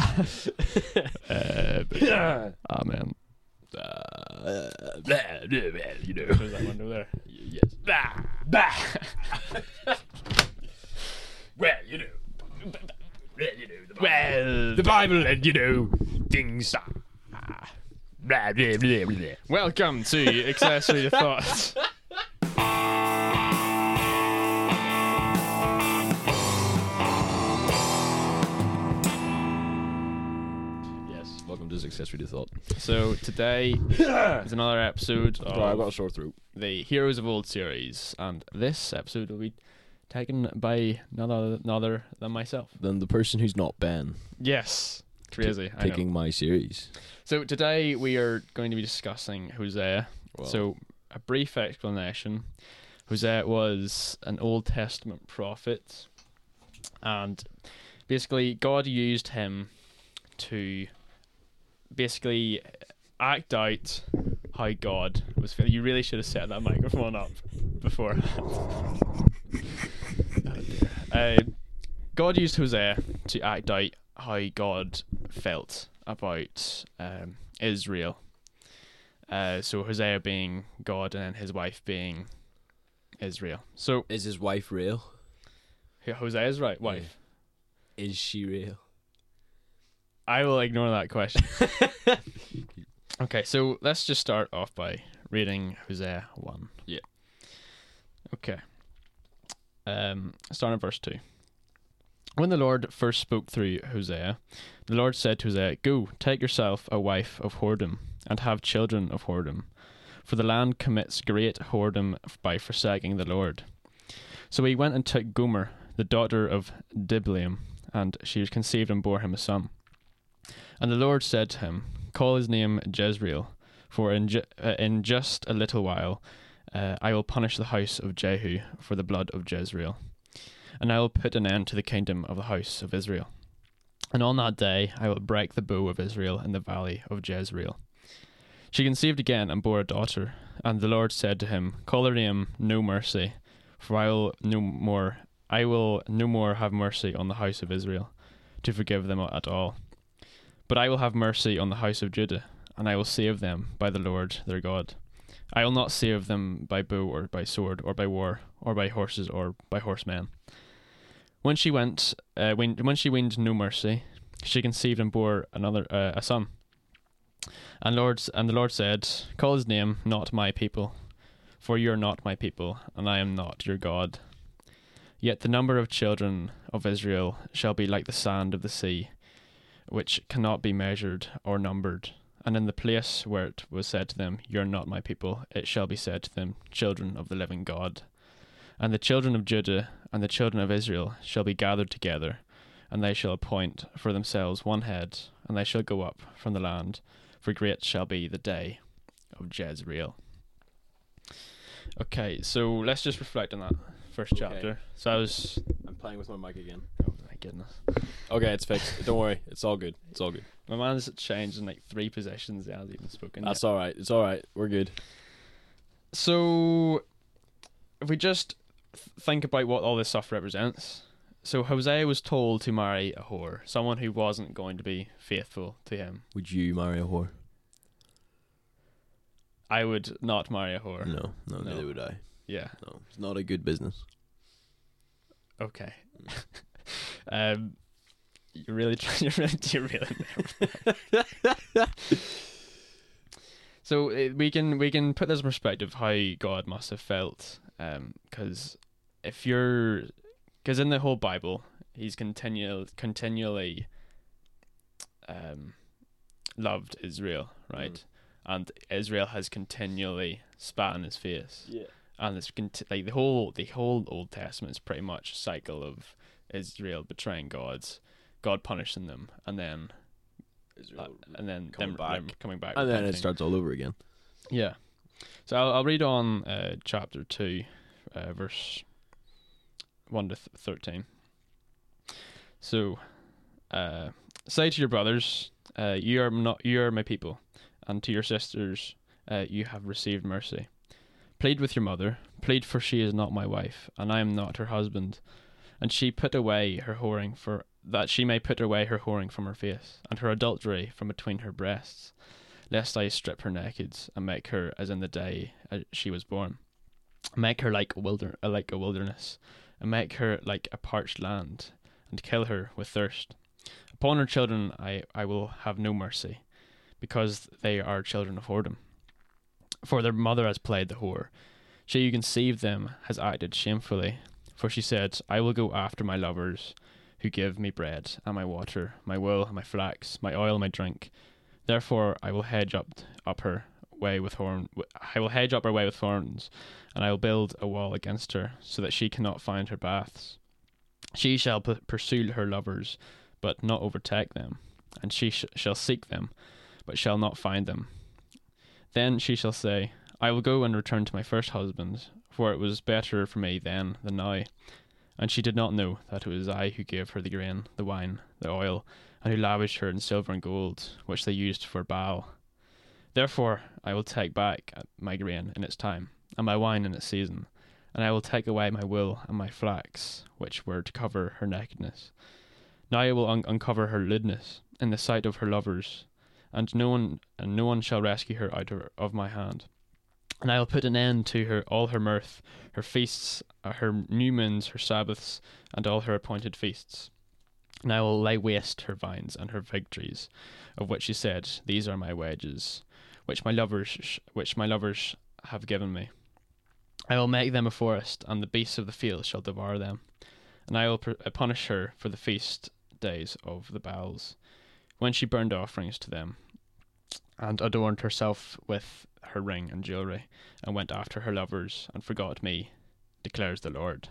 Uh, but- Amen. Uh, you know. There's that window there. Yes. Bah, bah. well, you know. Well, you know. The Bible, Well, the Bible and, you know, things. ah, Blah, blah, blah, blah. welcome to Accessory to Thoughts. Welcome to Thought. So today is another episode Sorry, I've got a of sore throat. the Heroes of Old series, and this episode will be taken by none other, none other than myself. Then the person who's not Ben Yes, crazy. I know. taking my series. So today we are going to be discussing Hosea. Well, So a brief explanation: Hosea was an Old Testament prophet, and basically God used him to basically act out how God was feeling. You really should have set that microphone up before. uh, God used Hosea to act out how God felt about um, Israel. Uh, so Hosea being God and his wife being Israel. So is his wife real? Hosea's right, wife. Is she real? I will ignore that question. okay, so let's just start off by reading Hosea 1. Yeah. Okay. Um, starting at verse 2. When the Lord first spoke through Hosea, the Lord said to Hosea, Go, take yourself a wife of whoredom, and have children of whoredom, for the land commits great whoredom by forsaking the Lord. So he went and took Gomer, the daughter of Diblaim, and she was conceived and bore him a son. And the Lord said to him, Call his name Jezreel, for in, ju- uh, in just a little while uh, I will punish the house of Jehu for the blood of Jezreel, and I will put an end to the kingdom of the house of Israel. And on that day I will break the bow of Israel in the valley of Jezreel. She conceived again and bore a daughter, and the Lord said to him, Call her name No Mercy, for I will no more I will no more have mercy on the house of Israel, to forgive them at all. But I will have mercy on the house of Judah, and I will save them by the Lord their God. I will not save them by bow or by sword or by war or by horses or by horsemen. When she went, uh, when when she weaned no mercy, she conceived and bore another uh, a son. And Lord and the Lord said, Call his name not my people, for you are not my people, and I am not your God. Yet the number of children of Israel shall be like the sand of the sea, which cannot be measured or numbered. And in the place where it was said to them, You are not my people, it shall be said to them, Children of the living God. And the children of Judah and the children of Israel shall be gathered together, and they shall appoint for themselves one head, and they shall go up from the land, for great shall be the day of Jezreel. Okay, so let's just reflect on that first Okay. chapter. So I was I'm playing with my mic again. Oh goodness. Okay, it's fixed. Don't worry. It's all good. It's all good. My man's changed in like three positions. He hasn't even spoken. That's yet. all right. It's all right. We're good. So, if we just think about what all this stuff represents. So, Hosea was told to marry a whore, someone who wasn't going to be faithful to him. Would you marry a whore? I would not marry a whore. No, no, No. neither would I. Yeah. No, it's not a good business. Okay. Mm. um, you're really trying. You're really derailing there. so uh, we can we can put this in perspective how God must have felt, because if you're, because in the whole Bible, He's continual continually, um, loved Israel, right, and Israel has continually spat in His face Yeah. and it's like the whole the whole Old Testament is pretty much a cycle of Israel betraying God's God punishing them, and then uh, and then Coming them, back. them coming back, and then it starts all over again. Yeah. So I'll, I'll read on uh, chapter 2, uh, verse 1 to th- 13. So, uh, say to your brothers, uh, you are not you are my people, and to your sisters, uh, you have received mercy. Plead with your mother, plead for she is not my wife, and I am not her husband. And she put away her whoring, for that she may put away her whoring from her face, and her adultery from between her breasts, lest I strip her naked, and make her as in the day uh, she was born, make her like a wilder uh, like a wilderness, and make her like a parched land, and kill her with thirst. Upon her children I, I will have no mercy, because they are children of whoredom. For their mother has played the whore. She who conceived them has acted shamefully. For she said, I will go after my lovers, who give me bread, and my water, my wool, and my flax, my oil, my drink. Therefore I will hedge up up her way with horn. I will hedge up her way with thorns, and I will build a wall against her, so that she cannot find her baths. She shall p- pursue her lovers, but not overtake them, and she sh- shall seek them, but shall not find them. Then she shall say, I will go and return to my first husband, for it was better for me then than now. And she did not know that it was I who gave her the grain, the wine, the oil, and who lavished her in silver and gold, which they used for Baal. Therefore I will take back my grain in its time, and my wine in its season, and I will take away my wool and my flax, which were to cover her nakedness. Now I will un- uncover her lewdness in the sight of her lovers, and no one and no one shall rescue her out of, of my hand. And I will put an end to her all her mirth, her feasts, uh, her new moons, her sabbaths, and all her appointed feasts. And I will lay waste her vines and her fig trees, of which she said, These are my wages, which my lovers, which my lovers have given me. I will make them a forest, and the beasts of the field shall devour them. And I will uh, punish her for the feast days of the Baals, when she burned offerings to them, and adorned herself with her ring and jewelry, and went after her lovers, and forgot me, declares the Lord.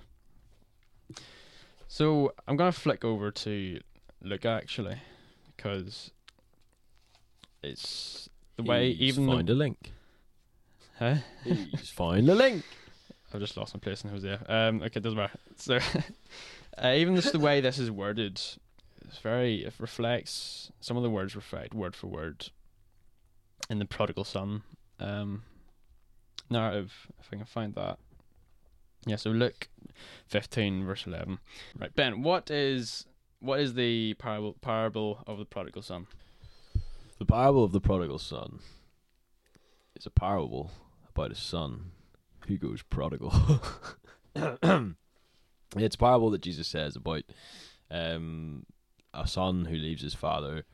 So I'm gonna flick over to Luke actually, because it's the way He's even find the, a link. huh? He's find the link. I've just lost my place in Hosea. Um, okay, doesn't matter. So, uh, even just the way this is worded, it's very it reflects some of the words reflect word for word in the prodigal son um narrative. If I can find that. Yeah. So Luke fifteen verse eleven. Right, Ben. What is what is the parable parable of the prodigal son? The parable of the prodigal son is a parable about a son who goes prodigal. it's a parable that Jesus says about um, a son who leaves his father.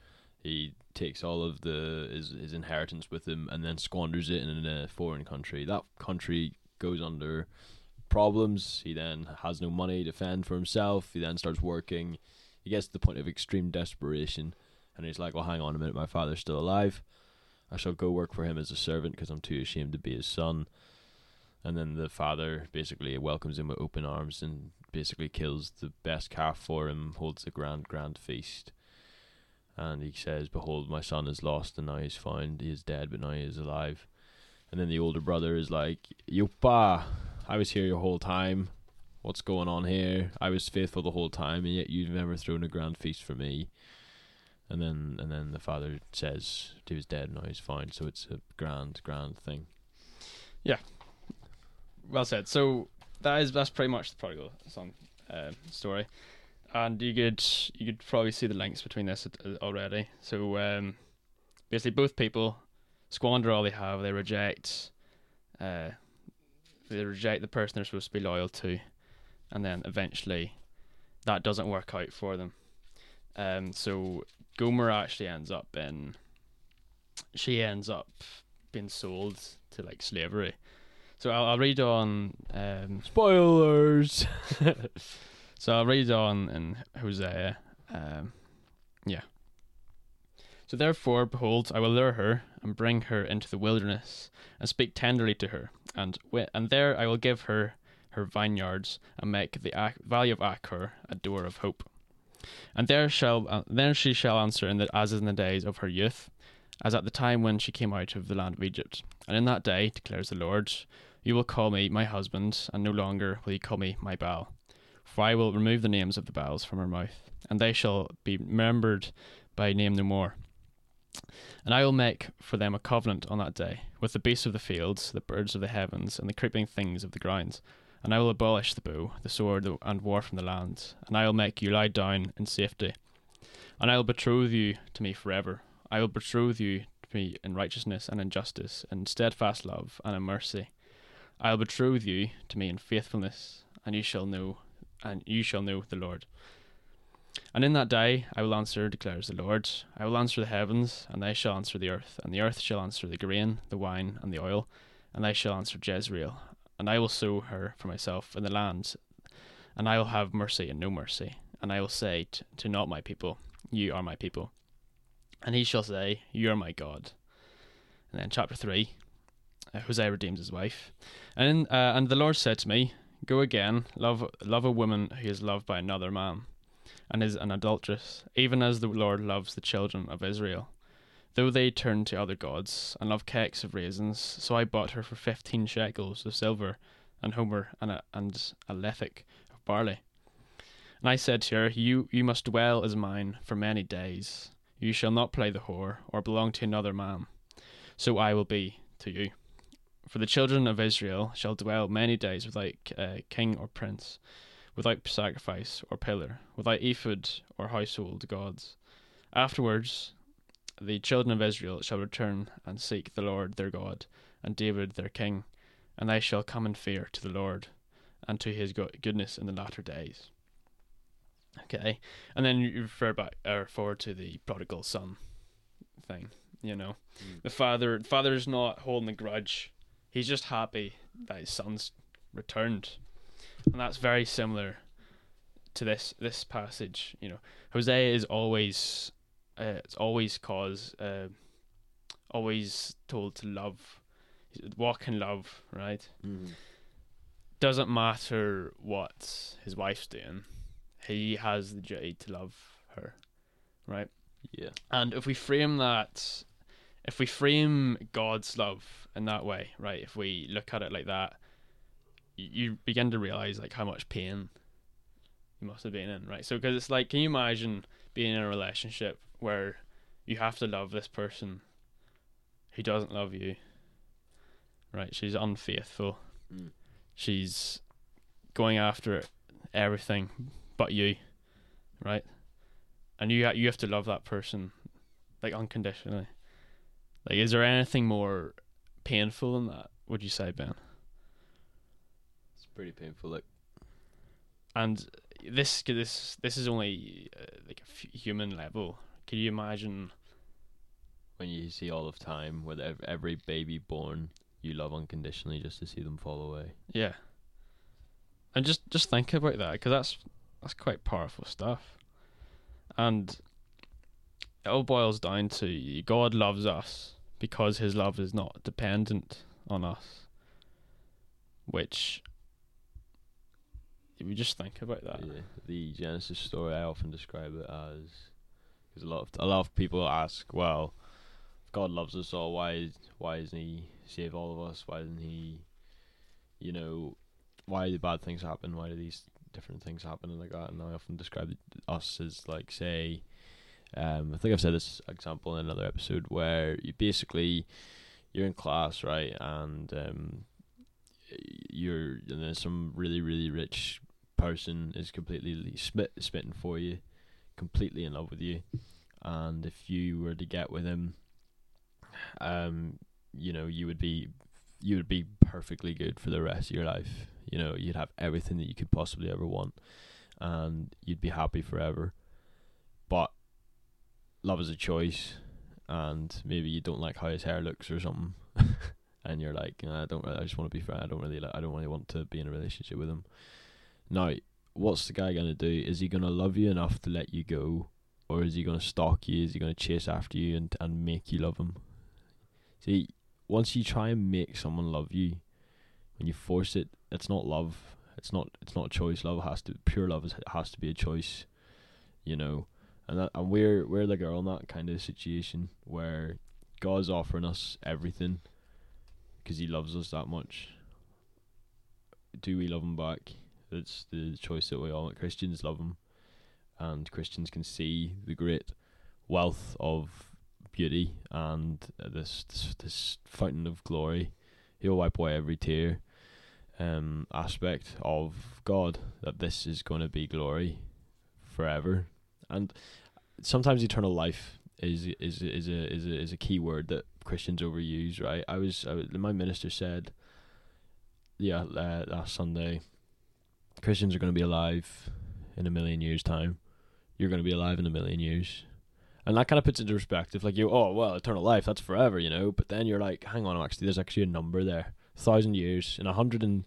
He takes all of the his, his inheritance with him and then squanders it in a foreign country. That country goes under problems. He then has no money to fend for himself. He then starts working. He gets to the point of extreme desperation and he's like, "Well, hang on a minute, my father's still alive. I shall go work for him as a servant because I'm too ashamed to be his son." And then the father basically welcomes him with open arms and basically kills the best calf for him, holds a grand, grand feast. And he says, Behold, my son is lost and now he's found. He is dead, but now he is alive. And then the older brother is like, Yupa, I was here your whole time. What's going on here? I was faithful the whole time, and yet you've never thrown a grand feast for me. And then, and then the father says he was dead, now he's found. So it's a grand, grand thing. Yeah, well said. So that is that's pretty much the prodigal son uh, story, and you could you could probably see the links between this already. So um, basically, both people squander all they have. They reject, uh, they reject the person they're supposed to be loyal to, and then eventually, that doesn't work out for them. Um, so Gomer actually ends up in. She ends up being sold to like slavery. So I'll, I'll read on. Um, Spoilers! so I'll read on in Hosea. Um, yeah. So therefore, behold, I will lure her and bring her into the wilderness and speak tenderly to her, and wi- and there I will give her her vineyards and make the Ac- valley of Achor a door of hope. And there shall uh, then she shall answer in the, as in the days of her youth, as at the time when she came out of the land of Egypt. And in that day, declares the Lord, you will call me my husband, and no longer will you call me my Baal. For I will remove the names of the Baals from her mouth, and they shall be remembered by name no more. And I will make for them a covenant on that day with the beasts of the fields, the birds of the heavens, and the creeping things of the ground, And I will abolish the bow, the sword, and war from the land, and I will make you lie down in safety. And I will betroth you to me forever. I will betroth you to me in righteousness and in justice, in steadfast love and in mercy. I will betroth you to me in faithfulness, and you shall know, and you shall know the Lord. And in that day I will answer, declares the Lord. I will answer the heavens, and they shall answer the earth, and the earth shall answer the grain, the wine, and the oil, and they shall answer Jezreel. And I will sow her for myself in the land, and I will have mercy and no mercy. And I will say t- to not my people, You are my people. And he shall say, You are my God. And then chapter 3, uh, Hosea redeems his wife. And, uh, and the Lord said to me, Go again, love, love a woman who is loved by another man and is an adulteress, even as the Lord loves the children of Israel. Though they turn to other gods and love cakes of raisins, so I bought her for fifteen shekels of silver, and homer and a, and a lethech of barley. And I said to her, You you must dwell as mine for many days. You shall not play the whore or belong to another man. So I will be to you. For the children of Israel shall dwell many days without uh, king or prince, without sacrifice or pillar, without ephod or household gods. Afterwards, the children of Israel shall return and seek the Lord their God and David their king, and they shall come in fear to the Lord and to his go- goodness in the latter days. Okay, and then you refer back or forward to the prodigal son thing. You know, Mm. the father father's not holding a grudge; he's just happy that his son's returned, and that's very similar to this this passage. You know, Hosea is always uh, it's always cause uh, always told to love, walk in love, right? Mm. Doesn't matter what his wife's doing, he has the duty to love her, right? Yeah. And if we frame that, if we frame God's love in that way, right? If we look at it like that, you begin to realize like how much pain you must have been in, right? So, because it's like, can you imagine being in a relationship where you have to love this person who doesn't love you, right? She's unfaithful. Mm. She's going after everything but you, right? And you you have to love that person like unconditionally. Like, is there anything more painful than that? Would you say, Ben? It's pretty painful. Like, And this this this is only uh, like a f- human level. Can you imagine? when you see all of time, where ev- every baby born you love unconditionally just to see them fall away. Yeah. And just just think about that because that's that's quite powerful stuff. And it all boils down to God loves us because His love is not dependent on us. Which if you just think about that. Yeah, the Genesis story, I often describe it as because a lot of a lot of people ask, well, if God loves us all, why why doesn't He save all of us? Why doesn't He, you know, why do bad things happen? Why do these different things happen and like that? And I often describe us as like, say, um, I think I've said this example in another episode where you basically you're in class, right, and um, you're some really really rich person is completely spit spitting for you, completely in love with you, and if you were to get with him, um, you know you would be you would be perfectly good for the rest of your life. You know you'd have everything that you could possibly ever want, and you'd be happy forever. But love is a choice, and maybe you don't like how his hair looks or something. and you're like, "Nah, I don't. Really, I just want to be friends. I don't really. Like, I don't really want to be in a relationship with him. Now, what's the guy gonna do? Is he gonna love you enough to let you go, or is he gonna stalk you? Is he gonna chase after you and and make you love him? See, once you try and make someone love you, when you force it, it's not love. It's not. It's not a choice. Love has to pure love has to be a choice. You know, and that, and we're we're the girl in that kind of situation where God's offering us everything because He loves us that much. Do we love Him back? It's the choice that we all Christians love Him, and Christians can see the great wealth of beauty and uh, this, this this fountain of glory. He'll wipe away every tear. um, aspect of God that this is going to be glory forever, and sometimes eternal life is is is a is a is a key word that Christians overuse. Right? I was, I was my minister said, yeah, uh, last Sunday, Christians are going to be alive in a million years' time. You're going to be alive in a million years. And that kind of puts into perspective. Like you, oh well, eternal life, that's forever, you know. But then you're like, hang on, actually, there's actually a number there. thousand years, in a hundred and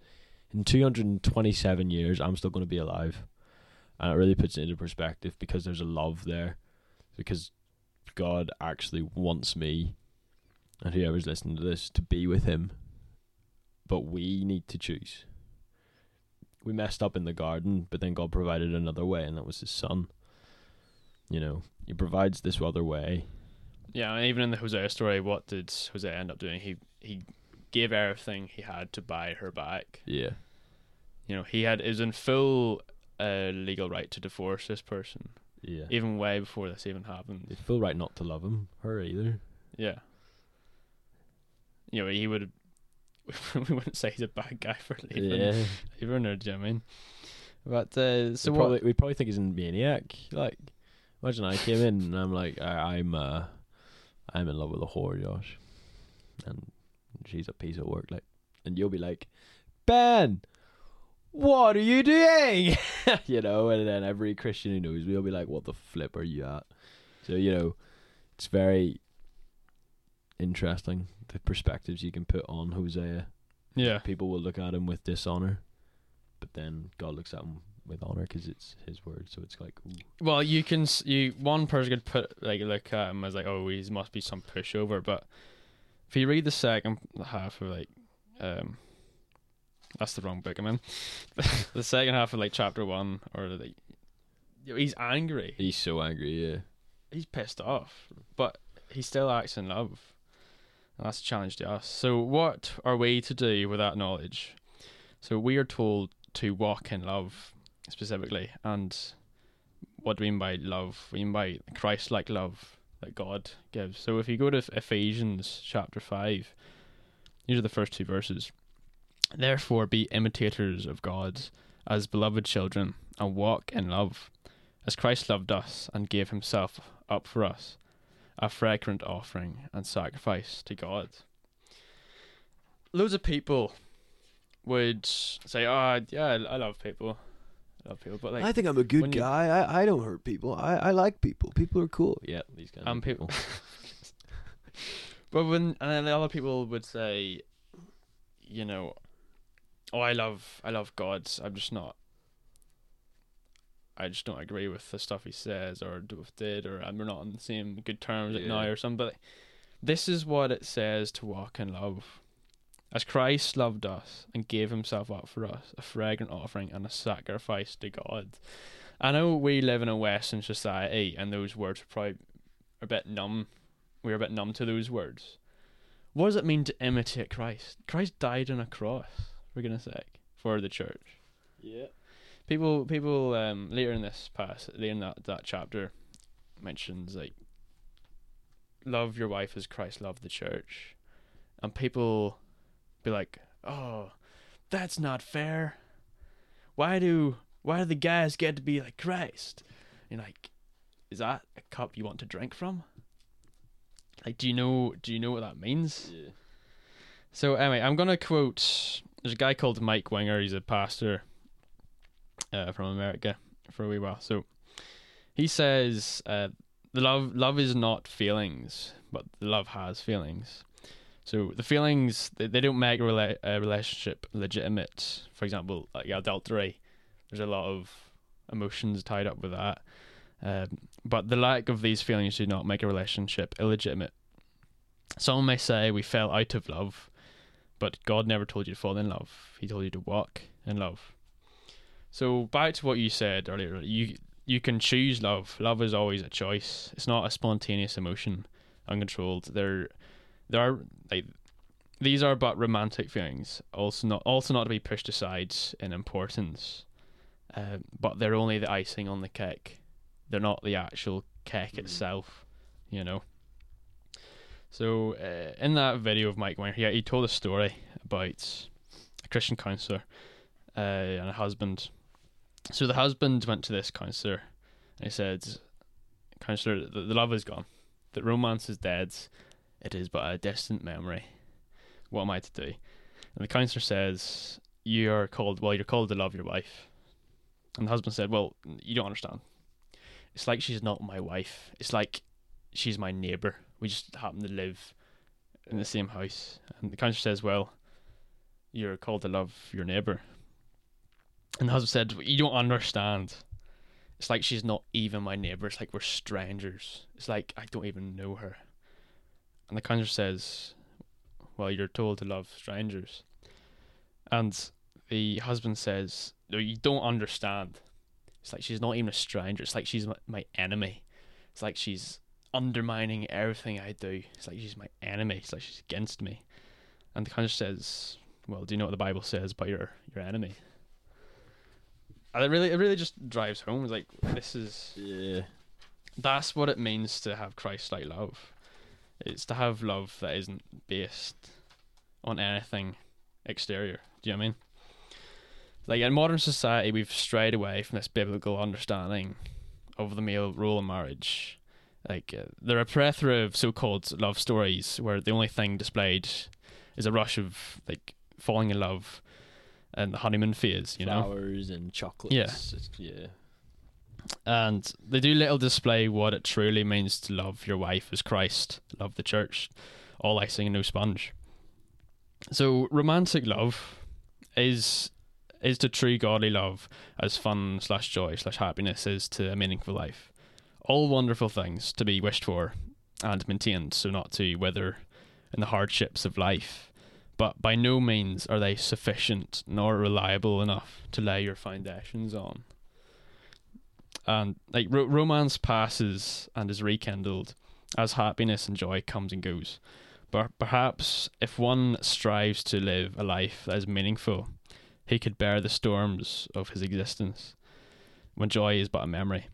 in two hundred and twenty-seven years, I'm still going to be alive, and it really puts it into perspective because there's a love there, because God actually wants me, and whoever's listening to this, to be with Him. But we need to choose. We messed up in the garden, but then God provided another way, and that was His Son. You know, He provides this other way. Yeah, and even in the Hosea story, what did Hosea end up doing? He he gave everything he had to buy her back. Yeah. You know, he had is in full uh, legal right to divorce this person, Yeah. even way before this even happened. They feel right not to love him, her either. Yeah. You know, he would. we wouldn't say he's a bad guy for leaving. Yeah. Leaving her, do you know what I mean? But uh, so what? probably we probably think he's a maniac. Like, imagine I came in and I'm like, I, I'm uh, I'm in love with a whore, Josh, and she's a piece of work. Like, and you'll be like, Ben, what are you doing? you know, and then every Christian who knows me will be like, what the flip are you at? So you know, it's very interesting the perspectives you can put on Hosea. Yeah. People will look at him with dishonor, but then God looks at him with honor because it's His word. So it's like, ooh, Well, you can you one person could put like look at him as like oh he must be some pushover, but if you read the second half of like um that's the wrong book I'm in. the second half of like chapter one or like know, he's angry, he's so angry. Yeah, he's pissed off, but he still acts in love. And that's a challenge to us. So what are we to do with that knowledge? So we are told to walk in love specifically, and what do we mean by love? We mean by Christ-like love that God gives. So if you go to Ephesians chapter five, these are the first two verses. Therefore, be imitators of God as beloved children, and walk in love, as Christ loved us and gave Himself up for us, a fragrant offering and sacrifice to God. Loads of people would say, "Oh, yeah, I I love people, I love people," but like, I think I'm a when good you- guy. I, I don't hurt people. I, I like people. People are cool. Yeah, these kind Um, of people- people. But when and then the other people would say, you know, oh, I love, I love God. I'm just not. I just don't agree with the stuff he says or do- did, or we're not on the same good terms at now or something. But this is what it says to walk in love. As Christ loved us and gave himself up for us, a fragrant offering and a sacrifice to God. I know we live in a Western society and those words are probably a bit numb. We're a bit numb to those words. What does it mean to imitate Christ? Christ died on a cross, for goodness sake, for the church. Yeah. People people um later in this pass later in that, that chapter mentions like love your wife as Christ loved the church. And people be like, Oh, that's not fair. Why do why do the guys get to be like Christ? You're like, is that a cup you want to drink from? Like do you know do you know what that means? Yeah. So anyway, I'm gonna quote. There's a guy called Mike Winger. He's a pastor uh, from America for a wee while. So he says, uh, "The love love is not feelings, but the love has feelings. So the feelings they, they don't make a, rela- a relationship legitimate. For example, like adultery. There's a lot of emotions tied up with that. Um, but the lack of these feelings do not make a relationship illegitimate. Someone may say we fell out of love, but God never told you to fall in love. He told you to walk in love. So back to what you said earlier, you you can choose love. Love is always a choice. It's not a spontaneous emotion, uncontrolled. There, there are like these are but romantic feelings. Also not also not to be pushed aside in importance. Um, but they're only the icing on the cake. They're not the actual cake Mhm. itself. You know. So uh, in that video of Mike Winger, yeah, he told a story about a Christian counselor, uh, and a husband. So the husband went to this counselor, and he said, "Counselor, the, the love is gone, the romance is dead, it is but a distant memory. What am I to do?" And the counselor says, "You are called. Well, you're called to love your wife." And the husband said, "Well, you don't understand. It's like she's not my wife. It's like she's my neighbor. We just happen to live in the same house." And the counselor says, "Well." you're called to love your neighbor. And the husband said, You don't understand. It's like she's not even my neighbor. It's like we're strangers. It's like I don't even know her. And the counselor says, Well, you're told to love strangers. And the husband says, No, you don't understand. It's like she's not even a stranger. It's like she's my, my enemy. It's like she's undermining everything I do. It's like she's my enemy. It's like she's against me. And the counselor says, well, do you know what the Bible says about your your enemy? And it really it really just drives home. It's like this is Yeah. that's what it means to have Christ like love. It's to have love that isn't based on anything exterior. Do you know what I mean? Like in modern society, we've strayed away from this biblical understanding of the male role in marriage. Like uh, there are a plethora of so-called love stories where the only thing displayed is a rush of like falling in love and the honeymoon phase. You know, Flowers and chocolates. It's- Yeah. and they do little display what it truly means to love your wife as Christ loved the church, all icing and no sponge. So romantic love is is to true godly love as fun slash joy slash happiness is to a meaningful life. All wonderful things to be wished for and maintained, so not to wither in the hardships of life. But by no means are they sufficient nor reliable enough to lay your foundations on and like ro- romance passes and is rekindled as happiness and joy comes and goes. But perhaps if one strives to live a life that is meaningful, he could bear the storms of his existence when joy is but a memory.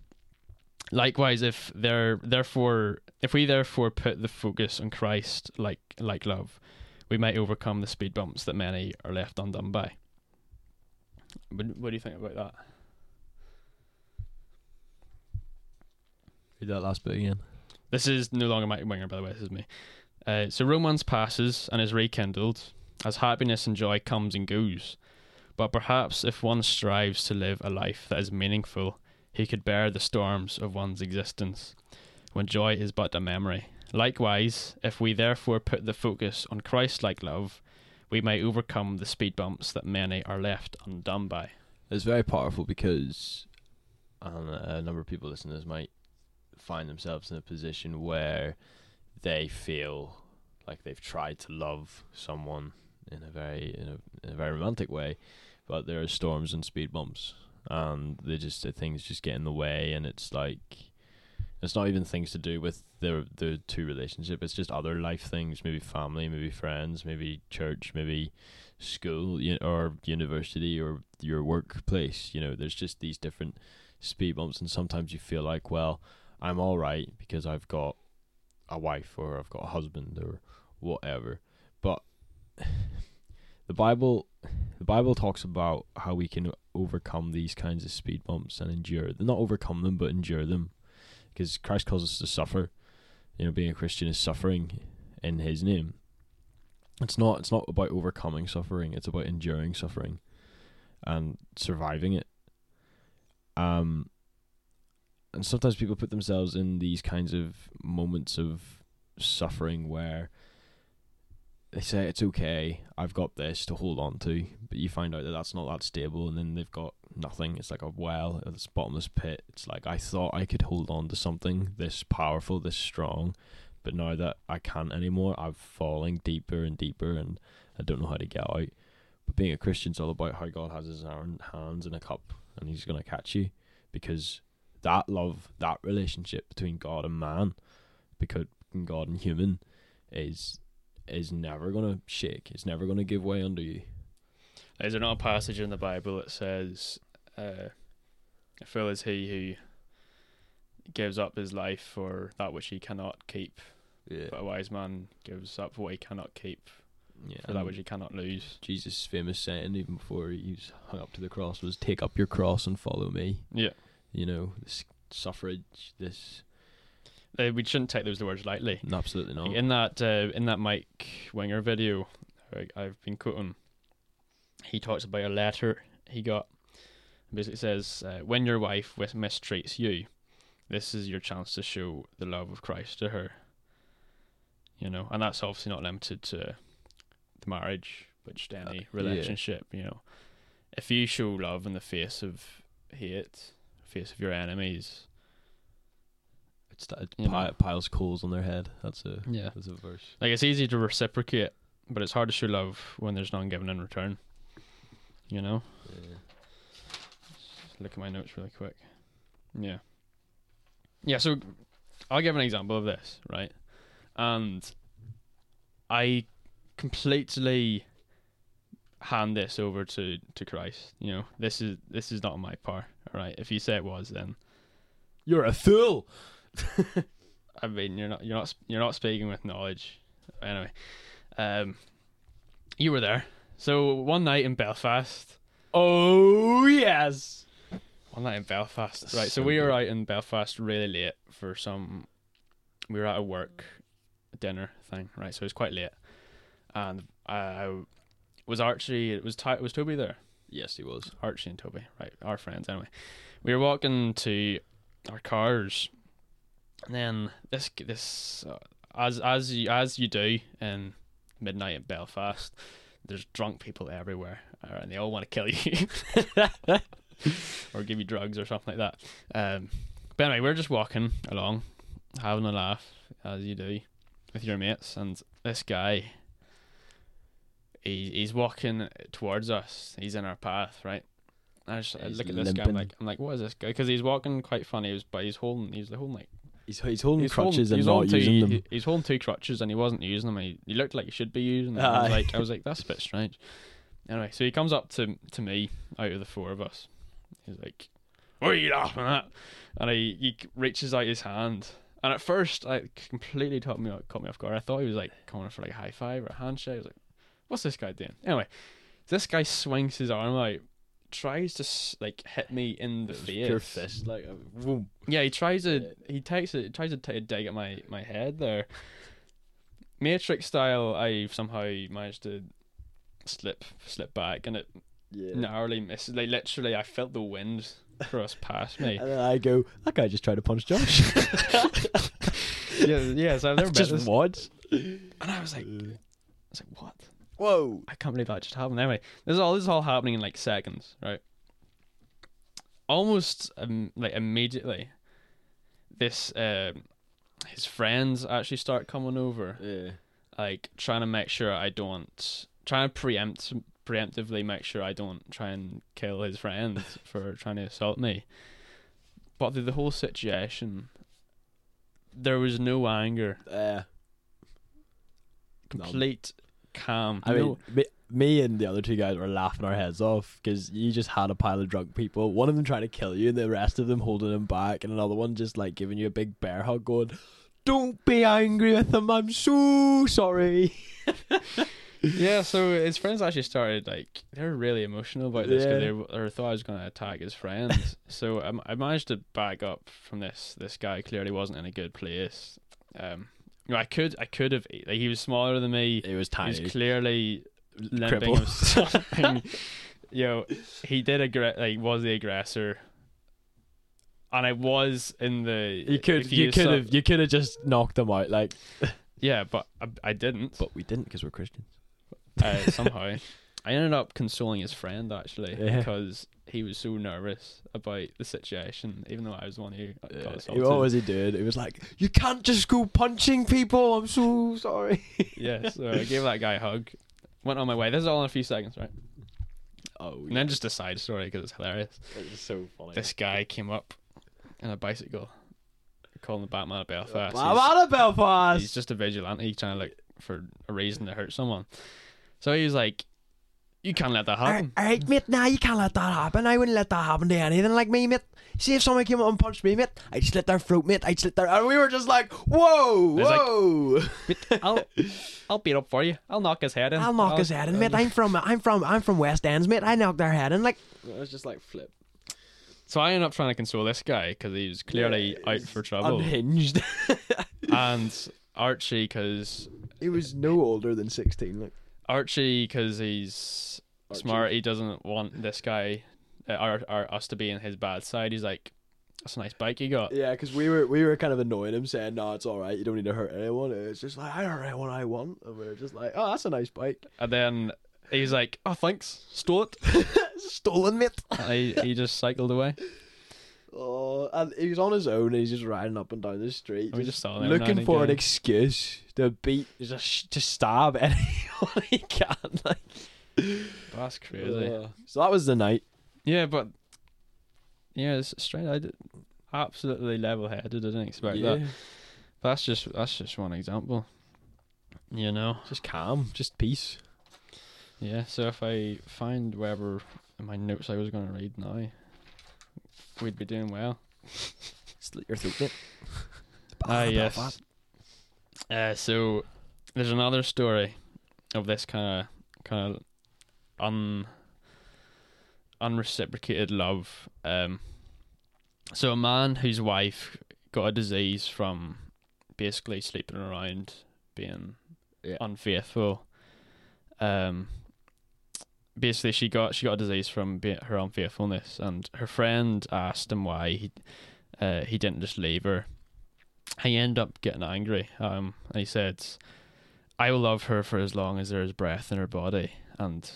Likewise, if there therefore if we therefore put the focus on Christ like like love, we might overcome the speed bumps that many are left undone by. What, what do you think about that? Read that last bit again. This is no longer Mike Winger, by the way. This is me. Uh, so romance passes and is rekindled as happiness and joy comes and goes. But perhaps if one strives to live a life that is meaningful, he could bear the storms of one's existence, when joy is but a memory. Likewise, if we therefore put the focus on Christ-like love, we may overcome the speed bumps that many are left undone by. It's very powerful because um, a number of people listeners might find themselves in a position where they feel like they've tried to love someone in a very in a, in a very romantic way, but there are storms and speed bumps, Um, and they just the things just get in the way, and it's like it's not even things to do with the the two relationship. It's just other life things, maybe family, maybe friends, maybe church, maybe school you or university or your workplace. You know, there's just these different speed bumps, and sometimes you feel like, well, I'm all right because I've got a wife or I've got a husband or whatever. But the Bible, the Bible talks about how we can overcome these kinds of speed bumps and endure. Not overcome them, but endure them, because Christ calls us to suffer. You know, being a Christian is suffering in His name. It's not. It's not about overcoming suffering. It's about enduring suffering, and surviving it. Um, and sometimes people put themselves in these kinds of moments of suffering where they say it's okay, I've got this to hold on to, but you find out that that's not that stable, and then they've got nothing. It's like a well, it's bottomless pit. It's like I thought I could hold on to something this powerful, this strong, but now that I can't anymore, I'm falling deeper and deeper, and I don't know how to get out. But being a Christian's all about how God has His hands in a cup, and He's gonna catch you, because that love, that relationship between God and man, because God and human, is is never gonna shake. It's never gonna give way under you. Is there not a passage in the Bible that says, uh, "Fool is he who gives up his life for that which he cannot keep, Yeah. but a wise man gives up what he cannot keep Yeah, for that which you cannot lose. Jesus' famous saying, even before he was hung up to the cross, was "Take up your cross and follow me." Yeah. You know, this suffrage, this Uh, we shouldn't take those words lightly. absolutely not. In that uh, in that Mike Winger video, I, I've been quoting. He talks about a letter he got. Basically says, uh, "When your wife mistreats you, this is your chance to show the love of Christ to her." You know, and that's obviously not limited to the marriage, but just any yeah. relationship. You know, if you show love in the face of hate, face of your enemies, It's it You know. piles coals on their head. That's a yeah, that's a verse. Like it's easy to reciprocate, but it's hard to show love when there's none given in return. You know? Yeah. Look at my notes really quick. Yeah. Yeah, so I'll give an example of this, right? And I completely hand this over to, to Christ. You know, this is this is not on my part. Alright. If you say it was then You're a fool. I mean, you're not you're not you're not speaking with knowledge. Anyway, um, you were there. So one night in Belfast. Oh yes. One night in Belfast. That's right. So, so we were out in Belfast really late for some. We were at a work dinner thing, right? So it was quite late, and I was Archie. It was Ty, was Toby there. Yes, he was. Archie and Toby, right? Our friends, anyway. We were walking to our cars, and then this this uh, as as you as you do in midnight in Belfast, there's drunk people everywhere, uh, and they all want to kill you, or give you drugs or something like that. Um, but anyway, we're just walking along, having a laugh as you do with your mates, and this guy. He, he's walking towards us. He's in our path, right? I just I look at this guy. I'm like, I'm like, what is this guy? Because he's walking quite funny. He was, but he's holding, he's holding like He's he's holding he's crutches holding, he's and not holding using two, them. he- he's holding two crutches and he wasn't using them. He, he looked like he should be using them. I was like, I was like, that's a bit strange. Anyway, so he comes up to to me out of the four of us. He's like, "What are you laughing at?" And he he reaches out his hand. And at first, I completely caught me caught me off guard. I thought he was like coming for like a high five or a handshake. I was like, "What's this guy doing?" Anyway, this guy swings his arm out, tries to like hit me in the It face. Pure fist, like uh, boom. Yeah, he tries to. He takes it. Tries to take a dig at my my head there. Matrix style. I somehow managed to slip slip back, and it Yeah. narrowly missed. Like literally, I felt the wind cross past me. And then I go, that guy just tried to punch Josh. yeah, yeah. So I've never met just this, what? and I was like, I was like, what? Whoa. I can't believe that just happened. Anyway, this is all this is all happening in like seconds, right? Almost um, like immediately, this um, his friends actually start coming over, Yeah. like trying to make sure I don't trying to preempt preemptively make sure I don't try and kill his friends for trying to assault me. But through the whole situation, there was no anger, Uh, complete calm. I mean, me, me and the other two guys were laughing our heads off because you just had a pile of drunk people. One of them trying to kill you, and the rest of them holding him back, and another one just like giving you a big bear hug, going, "Don't be angry with him. I'm so sorry." yeah, so his friends actually started like they were really emotional about this because Yeah. they, they thought I was going to attack his friends. so um, I managed to back up from this. This guy clearly wasn't in a good place. Um, I could I could have like he was smaller than me. It was tiny. He was clearly limping or something. you know, he did aggre- like was the aggressor. And I was in the. you could you could have you could have just knocked him out, like, Yeah, but I, I didn't. but we didn't because we're Christians. uh, somehow. I ended up consoling his friend actually Yeah. because he was so nervous about the situation, even though I was the one who got Yeah. assaulted. What was he doing? It was like, you can't just go punching people. I'm so sorry. yeah, so I gave that guy a hug, went on my way. This is all in a few seconds, right? Oh, And then just a side story because it's hilarious. it's so funny. This guy came up in a bicycle, calling the Batman of Belfast. He's- of Belfast. He's just a vigilante He's trying to look for a reason to hurt someone. So he was like, You can't let that All right, happen. all right, mate. Nah, you can't let that happen. I wouldn't let that happen to anything like me, mate. See if someone came up and punched me, mate, I'd slit their throat, mate. I'd slit their. And we were just like, whoa, It's like- whoa. I'll I'll beat up for you. I'll knock his head in. I'll knock his head in, mate. I'm from, I'm from, I'm from West Ends, mate. I knocked their head in, like. I was just like flip. So I ended up trying to console this guy because he was clearly Yeah, out for trouble, Unhinged. and Archie because he was no older than sixteen, like. Archie because he's Archie. smart. He doesn't want this guy, uh, our, our, us to be in his bad side. He's like, "That's a nice bike you got." Yeah, because we were we were kind of annoying him, saying, "No, it's all right. You don't need to hurt anyone." It's just like I hurt anyone I want, and we are just like, "Oh, that's a nice bike, And then he's like, "Oh, thanks, stole it." stolen, mate." and he he just cycled away. Oh, and he was on his own. and He's just riding up and down the street, And we just saw him looking for an excuse to beat, just to stab anyone he can. Like, That's crazy. Uh, so that was the night. Yeah, but yeah, it's straight. I did, absolutely level-headed. I didn't expect that. But that's just that's just one example. You know. just calm, just peace. Yeah. So if I find wherever my notes I was going to read now, we'd be doing well. Slit your throat. Ah, yes. Uh, so there's another story of this kind of kind of un unreciprocated love. Um, so a man whose wife got a disease from basically sleeping around, being Yeah. unfaithful. Um, basically, she got she got a disease from her unfaithfulness, and her friend asked him why he uh, he didn't just leave her. He ended up getting angry. Um, and he said, "I will love her for as long as there is breath in her body." And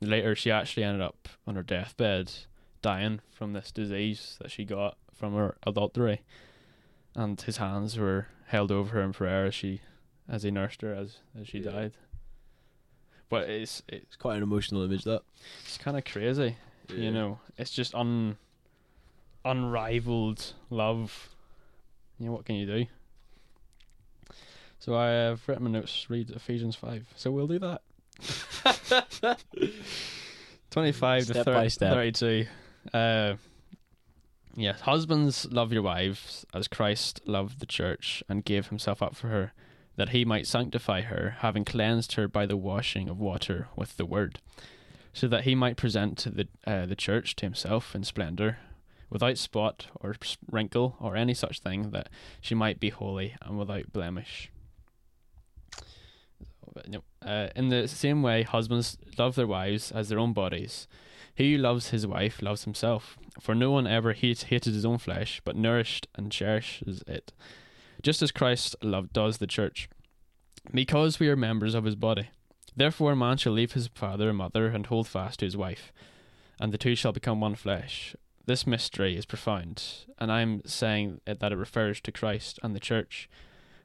later, she actually ended up on her deathbed, dying from this disease that she got from her adultery. And his hands were held over her in prayer as she, as he nursed her as as she Yeah. died. But it's it's quite an emotional image. That it's kind of crazy, you know. It's just un unrivaled love. You know what can you do? So I have written my notes. Read Ephesians five. So we'll do that. Twenty-five to Step by step. thirty-two. Uh, yes, husbands love your wives as Christ loved the church and gave himself up for her, that he might sanctify her, having cleansed her by the washing of water with the word, so that he might present the uh, the church to himself in splendor, without spot or wrinkle or any such thing, that she might be holy and without blemish. Uh, in the same way, husbands love their wives as their own bodies. He who loves his wife loves himself. For no one ever hates, hated his own flesh, but nourished and cherishes it, just as Christ loved does the church, because we are members of his body. Therefore, a man shall leave his father and mother and hold fast to his wife, and the two shall become one flesh. This mystery is profound, and I am saying that it refers to Christ and the church.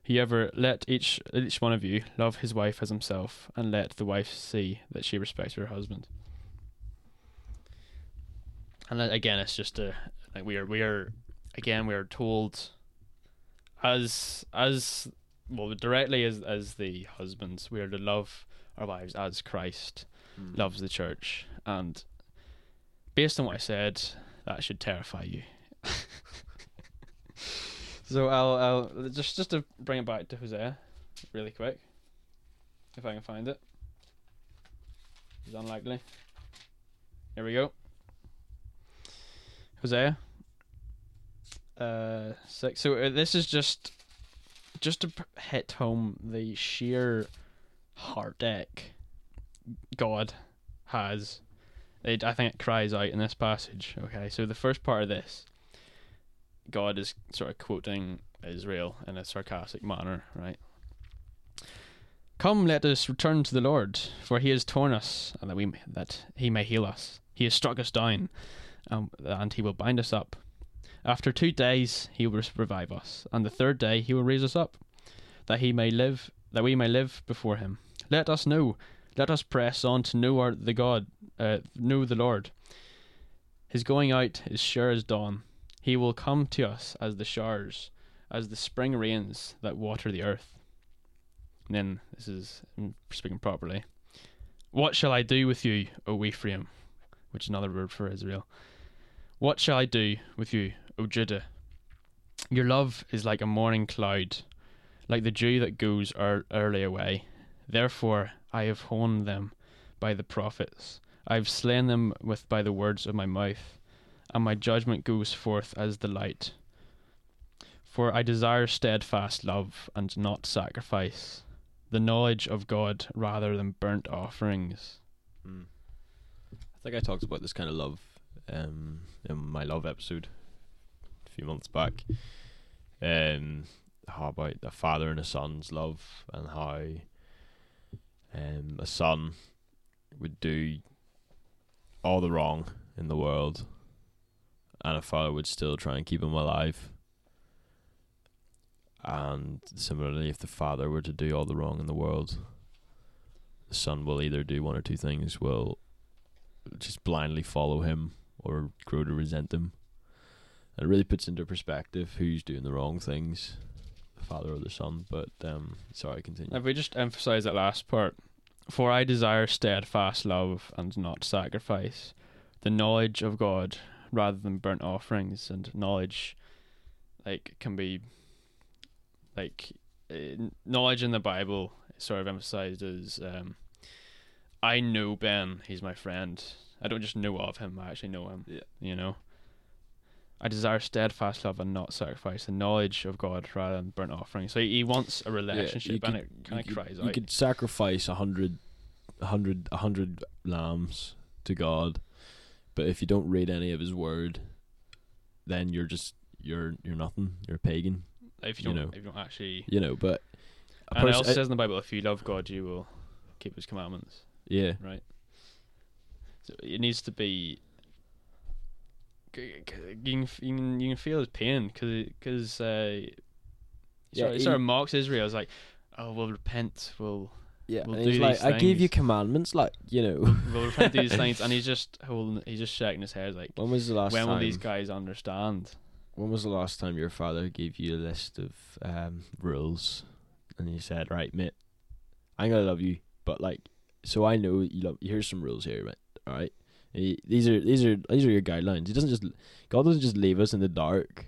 However, let each each one of you love his wife as himself, and let the wife see that she respects her husband. And then again, it's just a like we are we are again we are told as as well directly as as the husbands we are to love our wives as Christ Hmm. loves the church, and based on what I said, that should terrify you. so I'll I'll just just to bring it back to Hosea, really quick, if I can find it. It's unlikely. Here we go. Hosea. Uh, six. So uh, this is just, just to hit home the sheer heartache God has. It, I think it cries out in this passage. Okay, so the first part of this, God is sort of quoting Israel in a sarcastic manner, right? Come, let us return to the Lord, for He has torn us, and that we that He may heal us. He has struck us down, um, and He will bind us up. After two days, He will revive us, and the third day He will raise us up, that He may live, that we may live before Him. Let us know, let us press on to know our the God, uh, know the Lord. His going out is sure as dawn. He will come to us as the showers, as the spring rains that water the earth. And then this is I'm speaking properly. What shall I do with you, O Ephraim? Which is another word for Israel. What shall I do with you, O Judah? Your love is like a morning cloud, like the dew that goes ear- early away. Therefore I have honed them by the prophets. I have slain them with by the words of my mouth, and my judgment goes forth as the light. For I desire steadfast love and not sacrifice, the knowledge of God rather than burnt offerings. Mm. I think I talked about this kind of love um, in my love episode few months back. Um, how about the father and a son's love, and how um, a son would do all the wrong in the world, and a father would still try and keep him alive. And similarly, if the father were to do all the wrong in the world, the son will either do one or two things: will just blindly follow him or grow to resent him. And it really puts into perspective who's doing the wrong things, the father or the son. But um, sorry, continue. If we just emphasize that last part, for I desire steadfast love and not sacrifice, the knowledge of God rather than burnt offerings, and knowledge, like can be, like, uh, knowledge in the Bible is sort of emphasized as, um, I know Ben, he's my friend. I don't just know of him; I actually know him. Yeah. You know. I desire steadfast love and not sacrifice, the knowledge of God rather than burnt offering. So he, wants a relationship, and it kind of cries could, You could sacrifice a hundred, a hundred, a hundred lambs to God, but if you don't read any of His word, then you're just you're you're nothing. You're a pagan, if you you don't, know. if you don't actually. you know. But And it also says in the Bible, if you love God, you will keep His commandments. yeah, Right. So it needs to be. You can, you can, you can feel his pain because because uh, Yeah, sort, he- sort of mocks Israel. It's like, oh, we'll repent, we'll yeah. We'll do he's like, these I gave you commandments, like you know. we'll repent these things, and he's just holding, he's just shaking his head like, when was the last when time? will these guys understand? When was the last time your father gave you a list of um, rules, and you said, "Right, mate, I'm gonna love you, but like, so I know you love. Here's some rules here, right? All right. He- These are these are these are your guidelines. He doesn't just God doesn't just leave us in the dark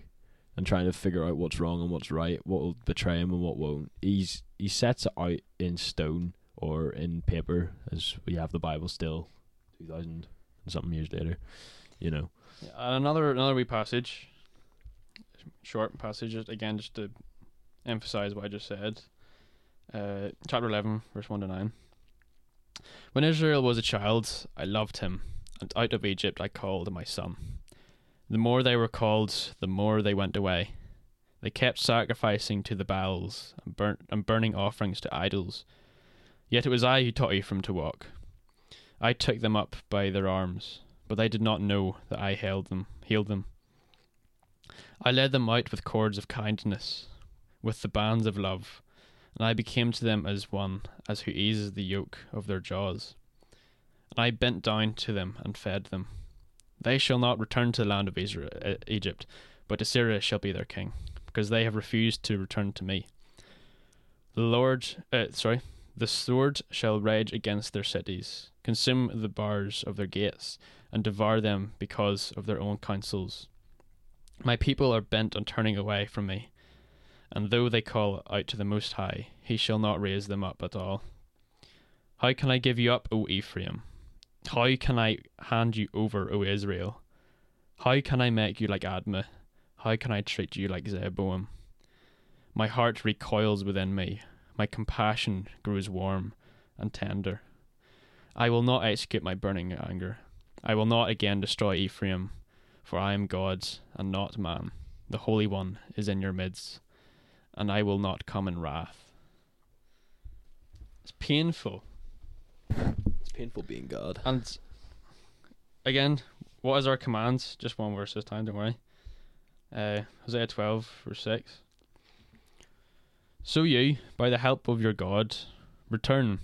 and trying to figure out what's wrong and what's right, what will betray him and what won't. He's he sets it out in stone or in paper, as we have the Bible still, two thousand and something years later. You know. Another another wee passage, short passage just- again, just to emphasize what I just said. Uh, chapter eleven, verse one to nine. When Israel was a child, I loved him, and out of Egypt I called my son. The more they were called, the more they went away. They kept sacrificing to the Baals and, burnt, and burning offerings to idols. Yet it was I who taught Ephraim to walk. I took them up by their arms but they did not know that I held them, healed them. I led them out with cords of kindness, with the bands of love, and I became to them as one, as who eases the yoke of their jaws. And I bent down to them and fed them. They shall not return to the land of Israel, uh, Egypt, but Assyria shall be their king, because they have refused to return to me. The Lord, uh, sorry, the sword shall rage against their cities, consume the bars of their gates, and devour them because of their own counsels. My people are bent on turning away from me, and though they call out to the Most High, he shall not raise them up at all. How can I give you up, O Ephraim? How can I hand you over, O Israel? How can I make you like Admah? How can I treat you like Zeboiim? My heart recoils within me, my compassion grows warm and tender. I will not execute my burning anger. I will not again destroy Ephraim, for I am God and not man. The Holy One is in your midst, and I will not come in wrath. It's painful. Painful being God. And again, what is our command? Just one verse this time, don't worry. Uh, Hosea 12, verse 6. So you, by the help of your God, return,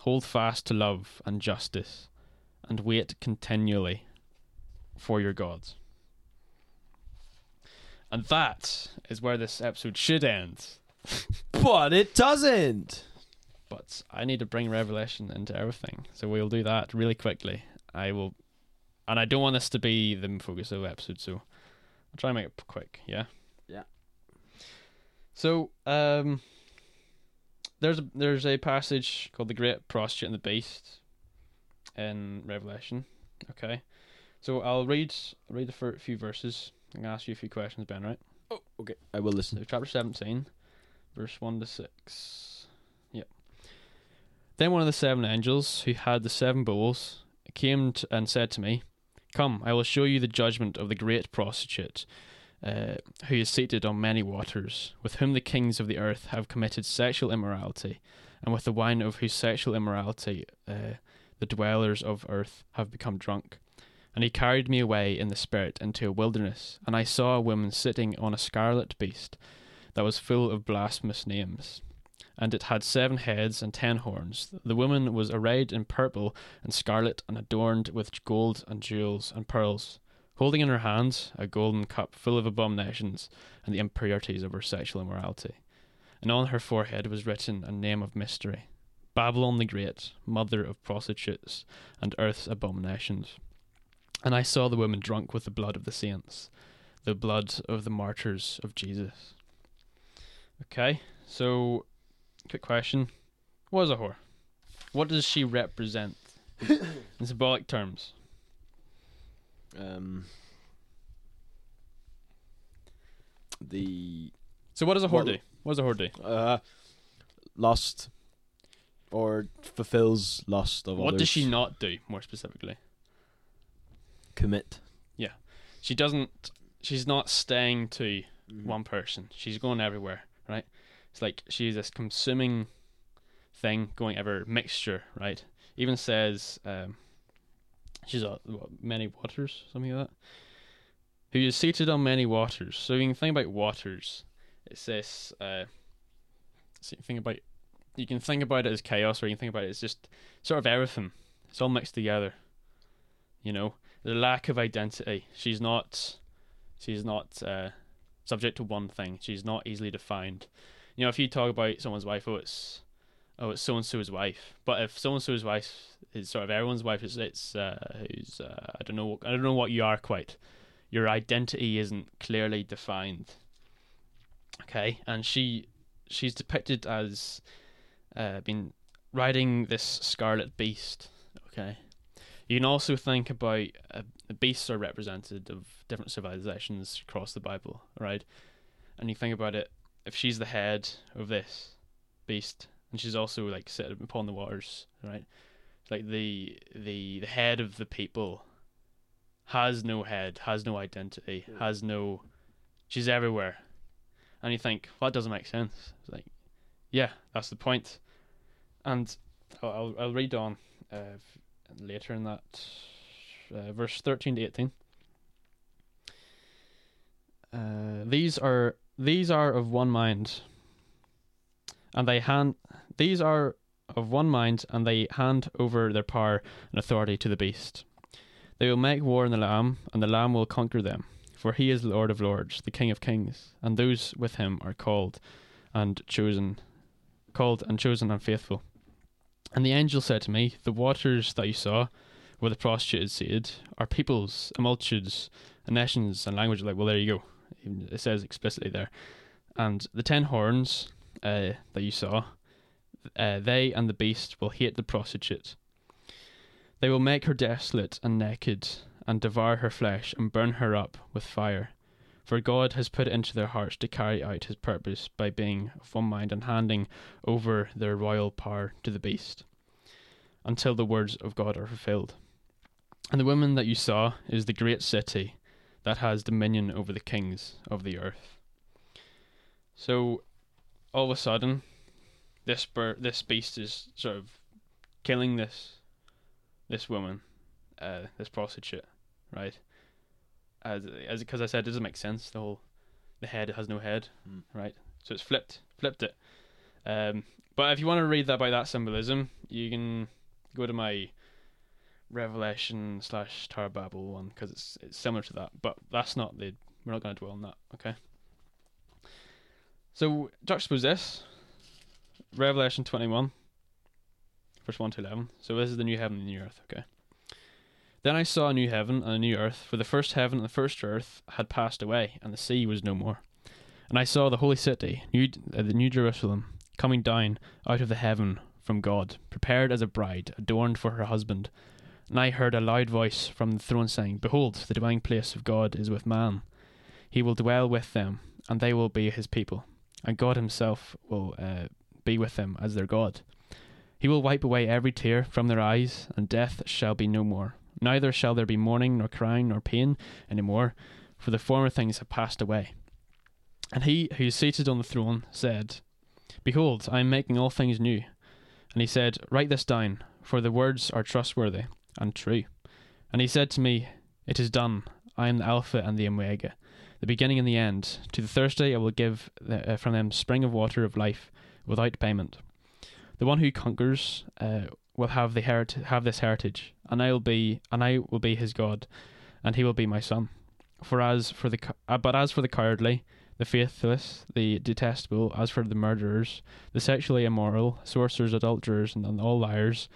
hold fast to love and justice, and wait continually for your God. And that is where this episode should end. But it doesn't. But I need to bring Revelation into everything, so we'll do that really quickly. I will, and I don't want this to be the focus of the episode, so I'll try and make it quick. Yeah. Yeah. So, um, there's a, there's a passage called the Great Prostitute and the Beast in Revelation. Okay, so I'll read I'll read the fir- few verses. I'm gonna ask you a few questions, Ben. Right? Oh, okay. I will listen. So chapter 17, verse 1 to 6. Then one of the seven angels who had the seven bowls came t- and said to me, Come, I will show you the judgment of the great prostitute, uh, who is seated on many waters, with whom the kings of the earth have committed sexual immorality, and with the wine of whose sexual immorality uh, the dwellers of earth have become drunk. And he carried me away in the spirit into a wilderness, and I saw a woman sitting on a scarlet beast that was full of blasphemous names. And it had seven heads and ten horns. The woman was arrayed in purple and scarlet, and adorned with gold and jewels and pearls, holding in her hand a golden cup full of abominations and the impurities of her sexual immorality. And on her forehead was written a name of mystery Babylon the Great, mother of prostitutes and earth's abominations. And I saw the woman drunk with the blood of the saints, the blood of the martyrs of Jesus. Okay, so quick question. What is a whore? What does she represent in symbolic terms? Um, the So what does a whore Well- do? What does a whore do? uh, lust or fulfills lust of What others. does she not do, more specifically? commit? Yeah, she doesn't she's not staying to Mm. one person. She's going everywhere, right? It's like she's this consuming thing going ever mixture, right? Even says um, she's a what, many waters, something like that. Who is seated on many waters. So you can think about waters. It says uh, think about you can think about it as chaos, or you can think about it as just sort of everything. It's all mixed together. You know, the lack of identity. She's not. She's not. Uh, subject to one thing. She's not easily defined. You know, if you talk about someone's wife, oh, it's oh, it's so and so's wife. But if so and so's wife is sort of everyone's wife, it's it's uh, who's uh, I don't know I don't know what you are quite. Your identity isn't clearly defined. Okay, and she she's depicted as uh, being riding this scarlet beast. Okay. You can also think about uh, beasts are represented of different civilizations across the Bible, right? And you think about it, if she's the head of this beast, and she's also like sitting upon the waters, right? Like the the the head of the people has no head, has no identity, has no. She's everywhere, and you think well, that doesn't make sense. It's like, yeah, that's the point. And I'll I'll, I'll read on uh, later in that uh, verse thirteen to eighteen. Uh, these are these are of one mind, and they hand these are of one mind, and they hand over their power and authority to the beast. They will make war on the Lamb, and the Lamb will conquer them, for he is Lord of lords, the King of kings, and those with him are called and chosen, called and chosen and faithful. And the angel said to me, The waters that you saw, where the prostitute is seated, are peoples, and multitudes, and nations, and languages. Like, well, there you go. It says explicitly there. And the ten horns uh, that you saw, uh, they and the beast will hate the prostitute. They will make her desolate and naked, and devour her flesh, and burn her up with fire. For God has put it into their hearts to carry out his purpose by being of one mind and handing over their royal power to the beast, until the words of God are fulfilled. And the woman that you saw is the great city that has dominion over the kings of the earth. So, all of a sudden, this bir- this beast is sort of killing this this woman, uh, this prostitute, right? As as because I said, it doesn't make sense. The whole the head has no head, Hmm. right? So it's flipped, flipped it. Um, but if you want to read that by that symbolism, you can go to my Revelation slash Tower Babel one because it's it's similar to that. But that's not the we're not going to dwell on that. Okay. So juxtapose this Revelation twenty one verse 1 to 11. So this is the new heaven and the new earth, okay. Then I saw a new heaven and a new earth, for the first heaven and the first earth had passed away, and the sea was no more. And I saw the holy city, new, uh, the new Jerusalem, coming down out of the heaven from God, prepared as a bride, adorned for her husband. And I heard a loud voice from the throne saying, Behold, the dwelling place of God is with man. He will dwell with them, and they will be his people, and God himself will uh, be with them as their God. He will wipe away every tear from their eyes, and death shall be no more. Neither shall there be mourning, nor crying, nor pain any more, for the former things have passed away. And he who is seated on the throne said, Behold, I am making all things new. And he said, Write this down, for the words are trustworthy and true. And he said to me, It is done. I am the Alpha and the Omega, the beginning and the end. To the thirsty I will give the, uh, from them spring of water of life without payment. The one who conquers uh, will have the herit- have this heritage, and I will be and I will be his God, and he will be my son. For as for the uh, but as for the cowardly, the faithless, the detestable, as for the murderers, the sexually immoral, sorcerers, adulterers, and, and all liars,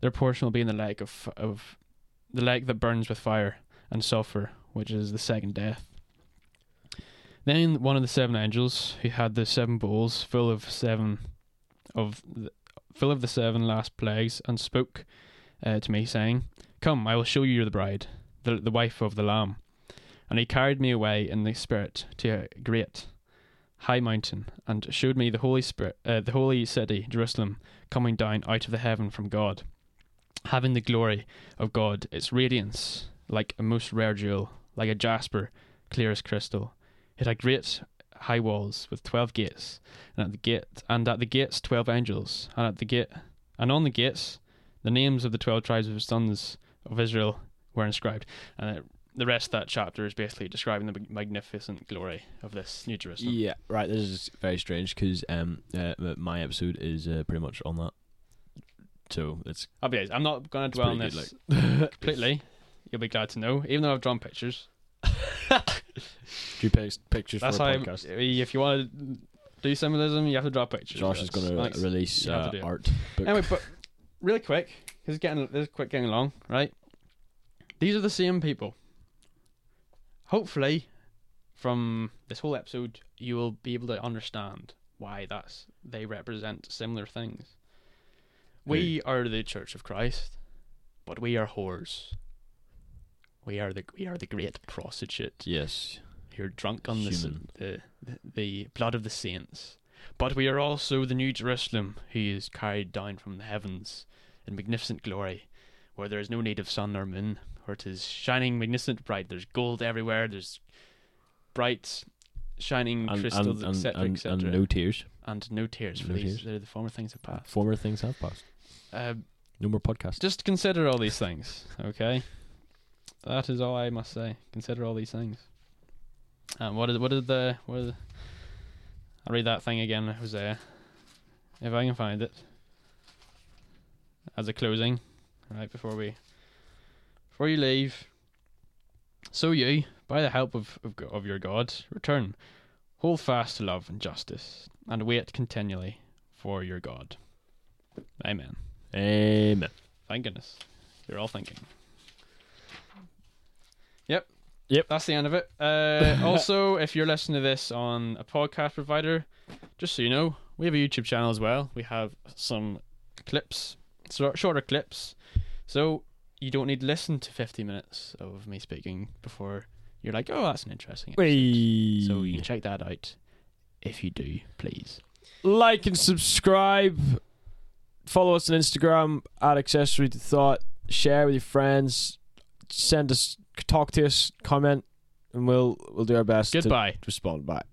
their portion will be in the lake of of the lake that burns with fire and sulfur, which is the second death. Then one of the seven angels, who had the seven bowls full of seven of the, full of the seven last plagues, and spoke uh, to me, saying, "Come, I will show you the bride, the the wife of the Lamb." And he carried me away in the spirit to a great high mountain, and showed me the holy spirit, uh, the holy city, Jerusalem, coming down out of the heaven from God, having the glory of God, its radiance like a most rare jewel, like a jasper, clear as crystal. It had great high walls with twelve gates, and at the gate and at the gates twelve angels, and at the gate and on the gates the names of the twelve tribes of the sons of Israel were inscribed. And the rest of that chapter is basically describing the magnificent glory of this New Jerusalem. Yeah, right. This is very strange because um, uh, my episode is uh, pretty much on that. So it's I'll be honest, I'm not going to dwell on pretty this good, completely. You'll be glad to know, even though I've drawn pictures. Drew paste pictures That's for how. a podcast. if you want to do symbolism, you have to draw pictures. Josh is going to release You have to uh, do it. art book. Anyway, but really quick, because it's getting this is quick getting along, right? These are the same people. Hopefully, from this whole episode, you will be able to understand why that's they represent similar things. We are the Church of Christ, but we are whores. We are the we are the great prostitute. yes, You're drunk on the, the, the the blood of the saints. But we are also the New Jerusalem, who is carried down from the heavens in magnificent glory, where there is no need of sun or moon, where it is shining magnificent bright. There's gold everywhere. There's bright, shining and, crystals, etc., and, etc. and no tears. and no tears for No these. tears. They're the former things have passed. Former things have passed. Uh, No more podcasts. just consider all these things, okay? That is all I must say. Consider all these things. Um, what is what is the what is? I'll read that thing again, Hosea, if I can find it. As a closing, right before we before you leave. So you, by the help of of, of your God, return, hold fast to love and justice, and wait continually for your God. Amen. Amen. Thank goodness. You're all thinking. Yep. Yep. That's the end of it. Uh, also, if you're listening to this on a podcast provider, just so you know, we have a YouTube channel as well. We have some clips, shor- shorter clips. So you don't need to listen to 50 minutes of me speaking before you're like, oh, that's an interesting episode. Whee. So you can check that out if you do, please. like and subscribe. Follow us on Instagram at accessory to thought. Share with your friends. Send us, talk to us, comment, and we'll we'll do our best Goodbye. to respond back.